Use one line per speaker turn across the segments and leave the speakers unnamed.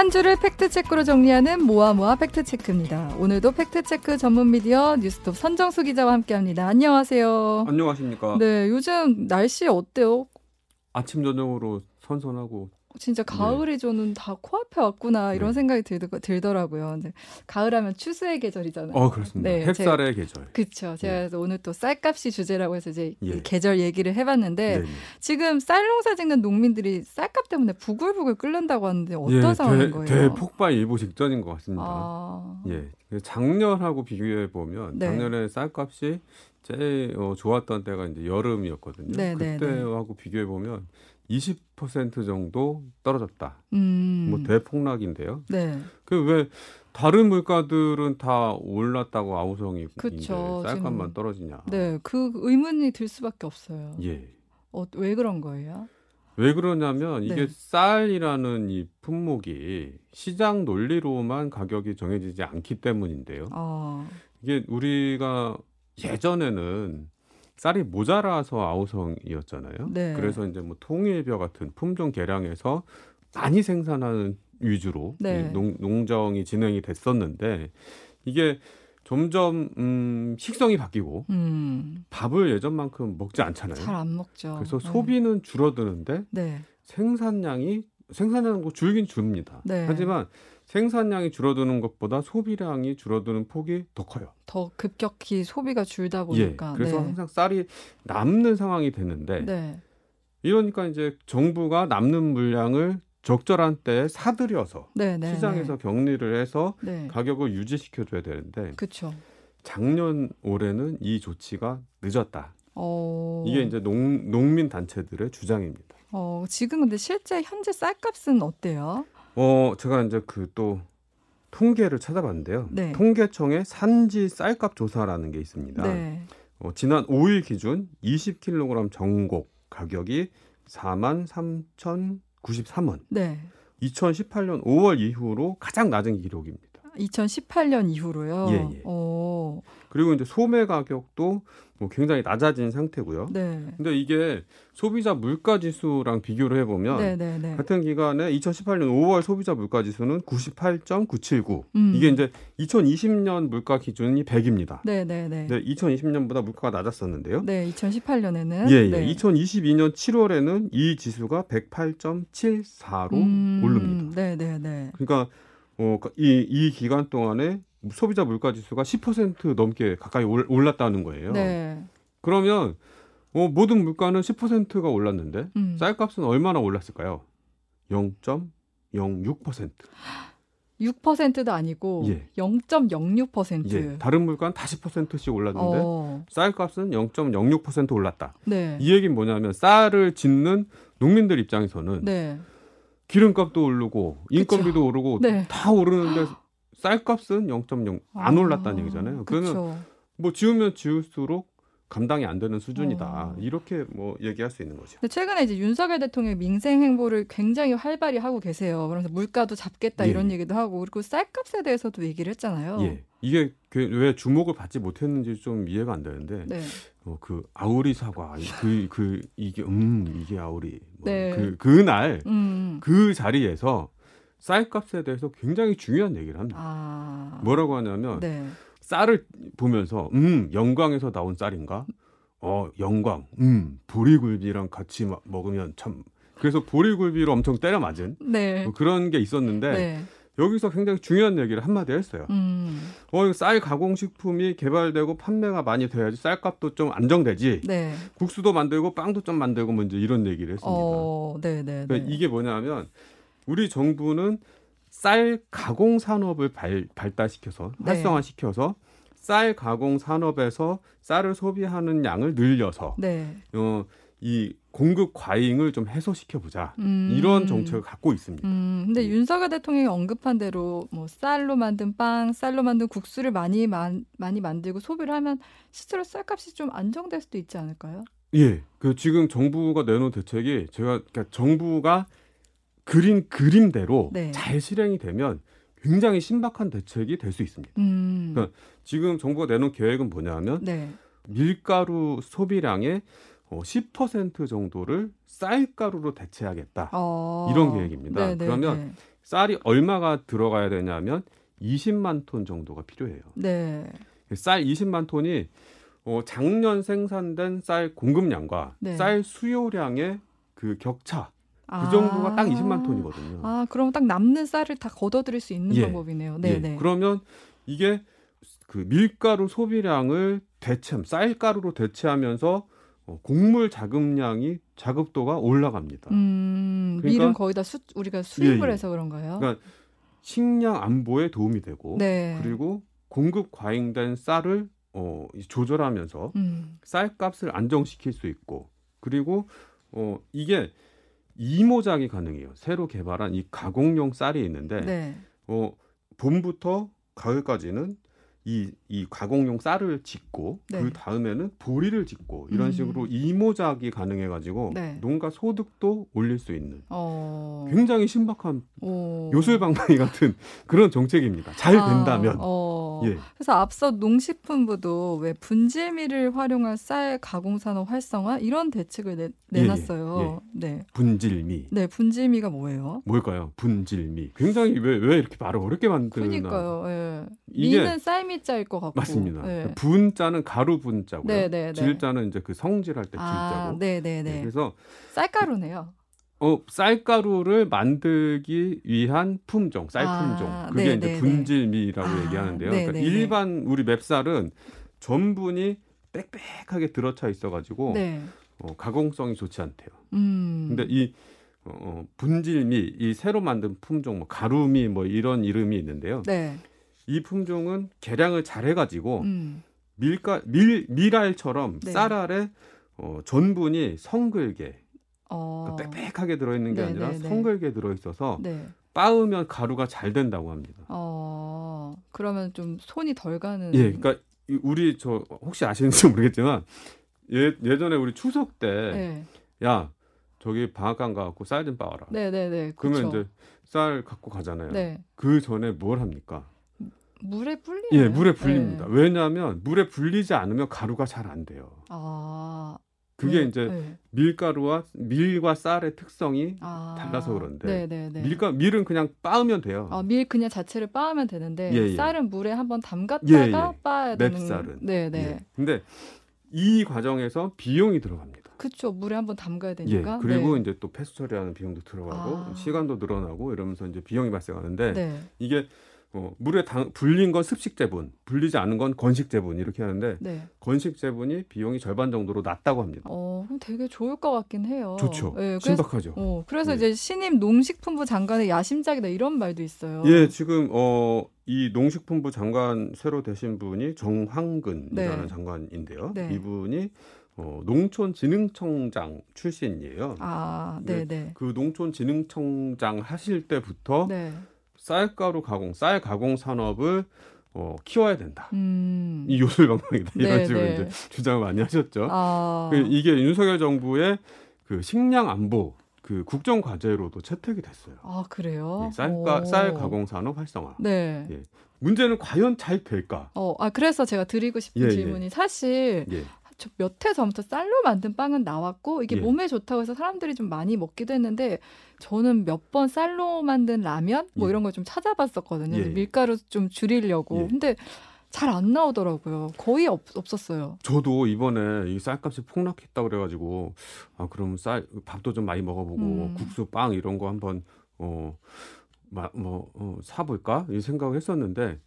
한 주를 팩트체크로 정리하는 모아모아 팩트체크입니다. 오늘도 팩트체크 전문 미디어 뉴스톱 선정수 기자와 함께합니다. 안녕하세요.
안녕하십니까.
네, 요즘 날씨 어때요?
아침 저녁으로 선선하고
진짜 가을이 저는 다 코앞에 왔구나 이런
네.
생각이 들, 들더라고요. 근데 가을하면 추수의 계절이잖아요.
어 그렇습니다.
네,
햇살의 계절.
그렇죠. 제가 그래서 오늘 또 쌀값이 주제라고 해서 이제 이
예.
계절 얘기를 해봤는데
네.
지금 쌀 농사 짓는 농민들이 쌀값 때문에 부글부글 끓는다고 하는데 어떤 상황인
대,
거예요?
대폭발 일보 직전인 것 같습니다.
아,
예. 작년하고 비교해 보면
네.
작년에 쌀값이 제일 어, 좋았던 때가 이제 여름이었거든요.
네, 네,
그때하고 비교해 보면 20% 정도 떨어졌다.
음,
뭐 대폭락인데요.
네,
그왜 다른 물가들은 다 올랐다고 아우성이
그쵸,
쌀값만. 떨어지냐?
네, 그 의문이 들 수밖에 없어요.
예.
어, 왜 그런 거예요?
왜 그러냐면 이게
네.
쌀이라는 이 품목이 시장 논리로만 가격이 정해지지 않기 때문인데요.
아,
이게 우리가 예전에는 쌀이 모자라서 아우성이었잖아요.
네.
그래서 이제 뭐 통일벼 같은 품종 개량해서 많이 생산하는 위주로
네.
이 농, 농정이 진행이 됐었는데 이게 점점 음, 식성이 바뀌고
음,
밥을 예전만큼 먹지 않잖아요.
잘 안 먹죠.
그래서
네.
소비는 줄어드는데
네,
생산량이 생산하는 거 줄긴 줍니다.
네.
하지만 생산량이 줄어드는 것보다 소비량이 줄어드는 폭이 더 커요.
더 급격히 소비가 줄다 보니까.
예. 그래서
네.
항상 쌀이 남는 상황이 되는데
네.
이러니까 이제 정부가 남는 물량을 적절한 때에 사들여서
네, 네,
시장에서 격리를 해서
네. 네.
가격을 유지시켜 줘야 되는데
그렇죠.
작년 올해는 이 조치가 늦었다.
어.
이게 이제 농, 농민 단체들의 주장입니다.
어, 지금 근데 실제 현재 쌀값은 어때요?
어, 제가 이제 그 또 통계를 찾아봤는데요.
네.
통계청의 산지 쌀값 조사라는 게 있습니다.
네.
어, 지난 5일 기준 20kg 전곡 가격이 43,093원.
네.
2018년 5월 이후로 가장 낮은 기록입니다.
2018년 이후로요.
예, 예.
어.
그리고 이제 소매 가격도 뭐 굉장히 낮아진 상태고요.
네.
근데 이게 소비자 물가 지수랑 비교를 해 보면
네, 네, 네.
같은 기간에 2018년 5월 소비자 물가 지수는 98.979.
음.
이게 이제 2020년 물가 기준이 100입니다.
네, 네, 네.
네, 2020년보다 물가가 낮았었는데요.
네, 2018년에는
예, 예.
네.
2022년 7월에는 이 지수가 108.74로
음,
오릅니다.
네, 네, 네.
그러니까 어, 이, 이 기간 동안에 소비자 물가 지수가 10% 넘게 가까이 올, 올랐다는 거예요.
네.
그러면 어, 모든 물가는 10%가 올랐는데
음.
쌀값은 얼마나 올랐을까요? 0.06%.
6%도 아니고
예.
0.06%.
예, 다른 물가는 다 10%씩 올랐는데
어.
쌀값은 0.06% 올랐다.
네.
이 얘기는 뭐냐면 쌀을 짓는 농민들 입장에서는
네.
기름값도 오르고 인건비도 오르고
네.
다 오르는데 쌀값은 0.0안
아,
올랐다는 얘기잖아요. 그러면
그렇죠.
뭐 지우면 지울수록 감당이 안 되는 수준이다.
어.
이렇게 뭐 얘기할 수 있는 거죠.
근데 최근에 이제 윤석열 대통령이 민생 행보를 굉장히 활발히 하고 계세요. 그래서 물가도 잡겠다
예.
이런 얘기도 하고 그리고 쌀값에 대해서도 얘기를 했잖아요.
예. 이게 그왜 주목을 받지 못했는지 좀 이해가 안 되는데
네.
어, 그 아우리 사과 그그 이게 음 이게 아우리 뭐
네.
그 그날
음.
그 자리에서 쌀값에 대해서 굉장히 중요한 얘기를 합니다.
아.
뭐라고 하냐면
네.
쌀을 보면서 음 영광에서 나온 쌀인가? 어 영광. 음 보리굴비랑 같이 마- 먹으면 참 그래서 보리굴비로 엄청 때려 맞은
네.
뭐 그런 게 있었는데
네.
여기서 굉장히 중요한 얘기를 한마디 했어요.
음.
어, 쌀 가공식품이 개발되고 판매가 많이 돼야지 쌀값도 좀 안정되지.
네.
국수도 만들고 빵도 좀 만들고 뭐 이제 이런 얘기를 했습니다.
어, 네, 네, 네.
그러니까 이게 뭐냐면 우리 정부는 쌀 가공 산업을 발, 발달시켜서
네.
활성화시켜서 쌀 가공 산업에서 쌀을 소비하는 양을 늘려서
네.
어, 이 공급 과잉을 좀 해소시켜 보자
음.
이런 정책을 갖고 있습니다.
음, 근데
예.
윤석열 대통령이 언급한 대로 뭐 쌀로 만든 빵, 쌀로 만든 국수를 많이 만, 많이 만들고 소비를 하면 실제로 쌀값이 좀 안정될 수도 있지 않을까요?
예, 그 지금 정부가 내놓은 대책이 제가 그러니까 정부가 그린 그림대로
네.
잘 실행이 되면 굉장히 신박한 대책이 될 수 있습니다.
음.
그러니까 지금 정부가 내놓은 계획은 뭐냐면
네.
밀가루 소비량의 어, 10% 정도를 쌀가루로 대체하겠다.
어.
이런 계획입니다.
네, 네,
그러면
네.
쌀이 얼마가 들어가야 되냐면 20만 톤 정도가 필요해요.
네.
쌀 20만 톤이 어, 작년 생산된 쌀 공급량과
네.
쌀 수요량의 그 격차 그
아.
정도가 딱 20만 톤이거든요.
아, 그럼 딱 남는 쌀을 다 걷어들일 수 있는
예.
방법이네요. 네,
예,
네.
그러면 이게 그 밀가루 소비량을 대체 쌀가루로 대체하면서 어, 곡물 자급량이 자급도가 올라갑니다.
음,
그러니까-
밀은 거의 다 수, 우리가 수입을
예, 예.
해서 그런가요?
그러니까 식량 안보에 도움이 되고
네.
그리고 공급 과잉된 쌀을 어, 이 조절하면서
음,
쌀값을 안정시킬 수 있고 그리고 어, 이게 이모작이 가능해요. 새로 개발한 이 가공용 쌀이 있는데
네.
어, 봄부터 가을까지는 이, 이 가공용 쌀을 짓고
네.
그 다음에는 보리를 짓고 이런
음.
식으로 이모작이 가능해가지고
네.
농가 소득도 올릴 수 있는
어.
굉장히 신박한
오.
요술방망이 같은 그런 정책입니다. 잘
아,
된다면.
어.
예.
그래서 앞서 농식품부도 왜 분질밀을 활용한 쌀 가공 산업 활성화 이런 대책을 내,
예,
내놨어요. 네.
분질미.
네, 분질미가 뭐예요?
뭘까요? 분질미. 굉장히 왜, 왜 이렇게 말을 어렵게 만드나.
그러니까요. 예. 미는 쌀미자일 것 같고.
맞습니다.
예.
그러니까 분자는 가루 분자고요.
네, 네, 네.
질자는 이제 그 성질할 때
아,
질자고.
네, 네,
네,
네.
그래서
쌀가루네요.
어, 쌀가루를 만들기 위한 품종, 쌀
아,
품종. 그게
네,
이제
네, 네.
분질미라고
아,
얘기하는데요.
네,
그러니까. 일반 우리 맵쌀은 전분이 빽빽하게 들어차 있어가지고
네.
어, 가공성이 좋지 않대요.
음.
근데 이 어, 분질미, 이 새로 만든 품종, 뭐 가루미 뭐 이런 이름이 있는데요.
네.
이 품종은 개량을 잘 해가지고
음.
밀가 밀 밀알처럼
네.
쌀알에 어, 전분이 성글게
어.
그러니까 빽빽하게 들어있는 게
네,
아니라. 성글게 들어있어서
네.
빻으면 가루가 잘 된다고 합니다.
어. 그러면 좀 손이 덜 가는
예, 그러니까 이- 우리 저 혹시 아시는지 모르겠지만 예, 예전에 우리 추석 때
네.
야 저기 방앗간 가갖고 쌀 좀 빻아라.
네, 네, 네.
그러면
그쵸.
이제 쌀 갖고 가잖아요.
네.
그 전에 뭘 합니까?
물에 불리나요?
예, 물에 불립니다.
네.
왜냐하면 물에 불리지 않으면 가루가 잘 안 돼요.
아.
그게
네,
이제
네.
밀가루와 밀과 쌀의 특성이
아.
달라서 그런데
네, 네, 네.
밀가 밀은 그냥 빻으면 돼요.
아, 밀 그냥 자체를 빻으면 되는데
예, 예.
쌀은 물에 한번 담갔다가
예, 예.
빻아야 되는
맵쌀은.
네, 네.
예. 근데 이 과정에서 비용이 들어갑니다.
그쵸. 물에 한번 담가야
예.
되니까.
그리고
네.
이제 또 폐수 처리하는 비용도 들어가고
아.
시간도 늘어나고 이러면서 이제 비용이 발생하는데
네.
이게 어, 물에 당, 불린 건 습식 제분, 불리지 않은 건 건식 제분 이렇게 하는데
네.
건식 제분이 비용이 절반 정도로 낮다고 합니다.
어, 그럼 되게 좋을 것 같긴 해요.
좋죠.
예, 그래서
신박하죠.
어, 그래서
예.
이제 신임 농식품부 장관의 야심작이다 이런 말도 있어요.
예, 지금 어, 이 농식품부 장관 새로 되신 분이 정황근이라는
네.
장관인데요.
네.
이분이 어, 농촌진흥청장 출신이에요.
아,
네.
네, 네.
그 농촌진흥청장 하실 때부터
네.
쌀가루 가공, 쌀 가공 산업을 어, 키워야 된다.
음.
이 요술 방망이다 이런
네,
식으로
네.
이제 주장을 많이 하셨죠.
아.
그 이게 윤석열 정부의 그 식량 안보 그 국정 과제로도 채택이 됐어요.
아, 그래요?
예, 쌀가,
오.
쌀 가공 산업 활성화.
네.
예. 문제는 과연 잘 될까?
어, 아, 그래서 제가 드리고 싶은
예, 예.
질문이 사실
예.
몇 해 전부터 쌀로 만든 빵은 나왔고 이게
예.
몸에 좋다고 해서 사람들이 좀 많이 먹기도 했는데 저는 몇 번 쌀로 만든 라면 뭐
예.
이런 걸 좀 찾아봤었거든요.
예, 예.
밀가루 좀 줄이려고.
예.
근데 잘 안 나오더라고요. 거의 없, 없었어요.
저도 이번에 이 쌀값이 폭락했다 그래가지고 아 그럼 쌀 밥도 좀 많이 먹어보고
음.
국수 빵 이런 거 한번 어뭐 어, 사볼까 이 생각을 했었는데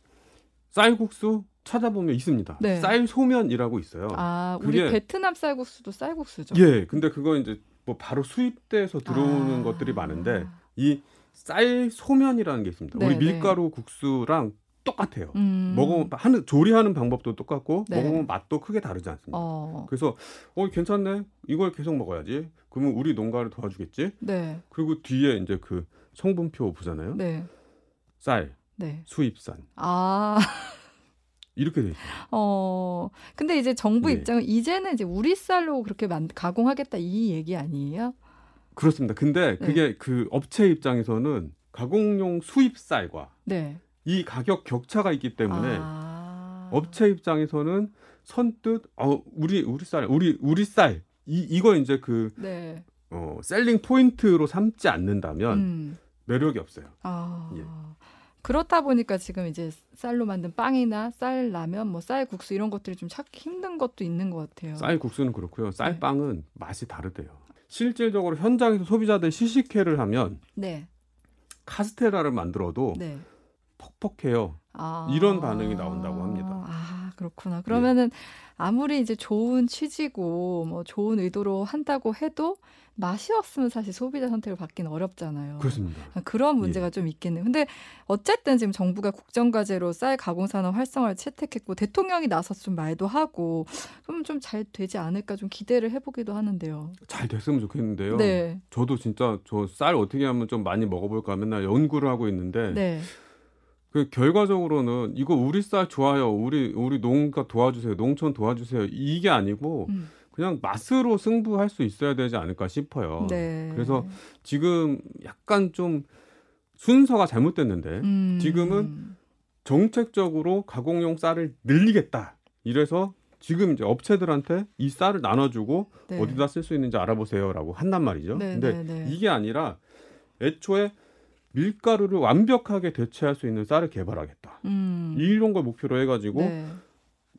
쌀국수 찾아보면 있습니다.
네.
쌀 소면이라고 있어요.
아, 우리
그게-
베트남 쌀국수도 쌀국수죠.
예, 근데 그거 이제 뭐 바로 수입돼서 들어오는
아.
것들이 많은데 이 쌀 소면이라는 게 있습니다.
네,
우리
네.
밀가루 국수랑 똑같아요.
음.
먹어 하는 조리하는 방법도 똑같고
네.
먹으면 맛도 크게 다르지 않습니다.
어.
그래서 어 괜찮네. 이걸 계속 먹어야지. 그러면 우리 농가를 도와주겠지.
네.
그리고 뒤에 이제 그 성분표 보잖아요.
네.
쌀,
네.
수입산
아,
이렇게 돼 있어요.
어. 근데 이제 정부
네.
입장은 이제는 이제 우리 쌀로 그렇게 만, 가공하겠다 이 얘기 아니에요?
그렇습니다. 근데
네.
그게 그 업체 입장에서는 가공용 수입 쌀과
네.
이 가격 격차가 있기 때문에
아.
업체 입장에서는 선뜻 어 우리 우리 쌀 우리 우리 쌀이 이거 이제 그
네.
어, 셀링 포인트로 삼지 않는다면
음.
매력이 없어요.
아.
예.
그렇다 보니까 지금 이제 쌀로 만든 빵이나 쌀 라면, 뭐 쌀 국수 이런 것들이 좀 찾기 힘든 것도 있는 것 같아요.
쌀 국수는 그렇고요.
네.
쌀빵은 맛이 다르대요. 실질적으로 현장에서 소비자들 시식회를 하면
네,
카스테라를 만들어도
네.
퍽퍽해요.
아.
이런 반응이 나온다고 합니다.
아, 그렇구나. 그러면은 아무리 이제 좋은 취지고 뭐 좋은 의도로 한다고 해도 맛이 없으면 사실 소비자 선택을 받기는 어렵잖아요.
그렇습니다.
아, 그런
예.
문제가 좀 있겠네요. 근데 어쨌든 지금 정부가 국정과제로 쌀 가공산업 활성화를 채택했고 대통령이 나서서 좀 말도 하고 좀 좀 잘 되지 않을까 좀 기대를 해보기도 하는데요.
잘 됐으면 좋겠는데요.
네,
저도 진짜 저 쌀 어떻게 하면 좀 많이 먹어볼까 맨날 연구를 하고 있는데
네,
그 결과적으로는 이거 우리 쌀 좋아요. 우리 우리 농가 도와주세요. 농촌 도와주세요. 이게 아니고
음,
그냥 맛으로 승부할 수 있어야 되지 않을까 싶어요.
네.
그래서 지금 약간 좀 순서가 잘못됐는데
음,
지금은 정책적으로 가공용 쌀을 늘리겠다. 이래서 지금 이제 업체들한테 이 쌀을 나눠주고
네.
어디다 쓸 수 있는지 알아보세요라고 한단 말이죠.
네,
근데
네, 네.
이게 아니라 애초에 밀가루를 완벽하게 대체할 수 있는 쌀을 개발하겠다.
음,
이런 걸 목표로 해가지고
네.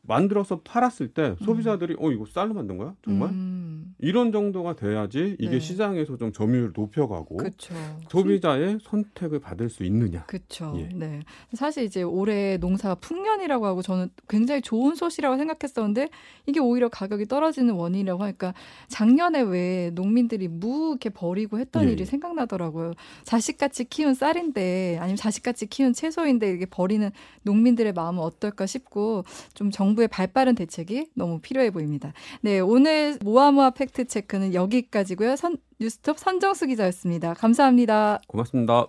만들어서 팔았을 때 소비자들이 어 이거 쌀로 만든 거야? 정말?
음,
이런 정도가 돼야지 이게
네.
시장에서 좀 점유율을 높여가고
그렇죠.
소비자의 선택을 받을 수 있느냐.
그렇죠.
예.
네. 사실 이제 올해 농사가 풍년이라고 하고 저는 굉장히 좋은 소식이라고 생각했었는데 이게 오히려 가격이 떨어지는 원인이라고 하니까 작년에 왜 농민들이 무 이렇게 버리고 했던
예,
일이
예.
생각나더라고요. 자식같이 키운 쌀인데 아니면 자식같이 키운 채소인데 이게 버리는 농민들의 마음은 어떨까 싶고 좀 정부의 발빠른 대책이 너무 필요해 보입니다. 네, 오늘 모아모아 팩트 체크는 여기까지고요. 선, 뉴스톱 선정수 기자였습니다. 감사합니다.
고맙습니다.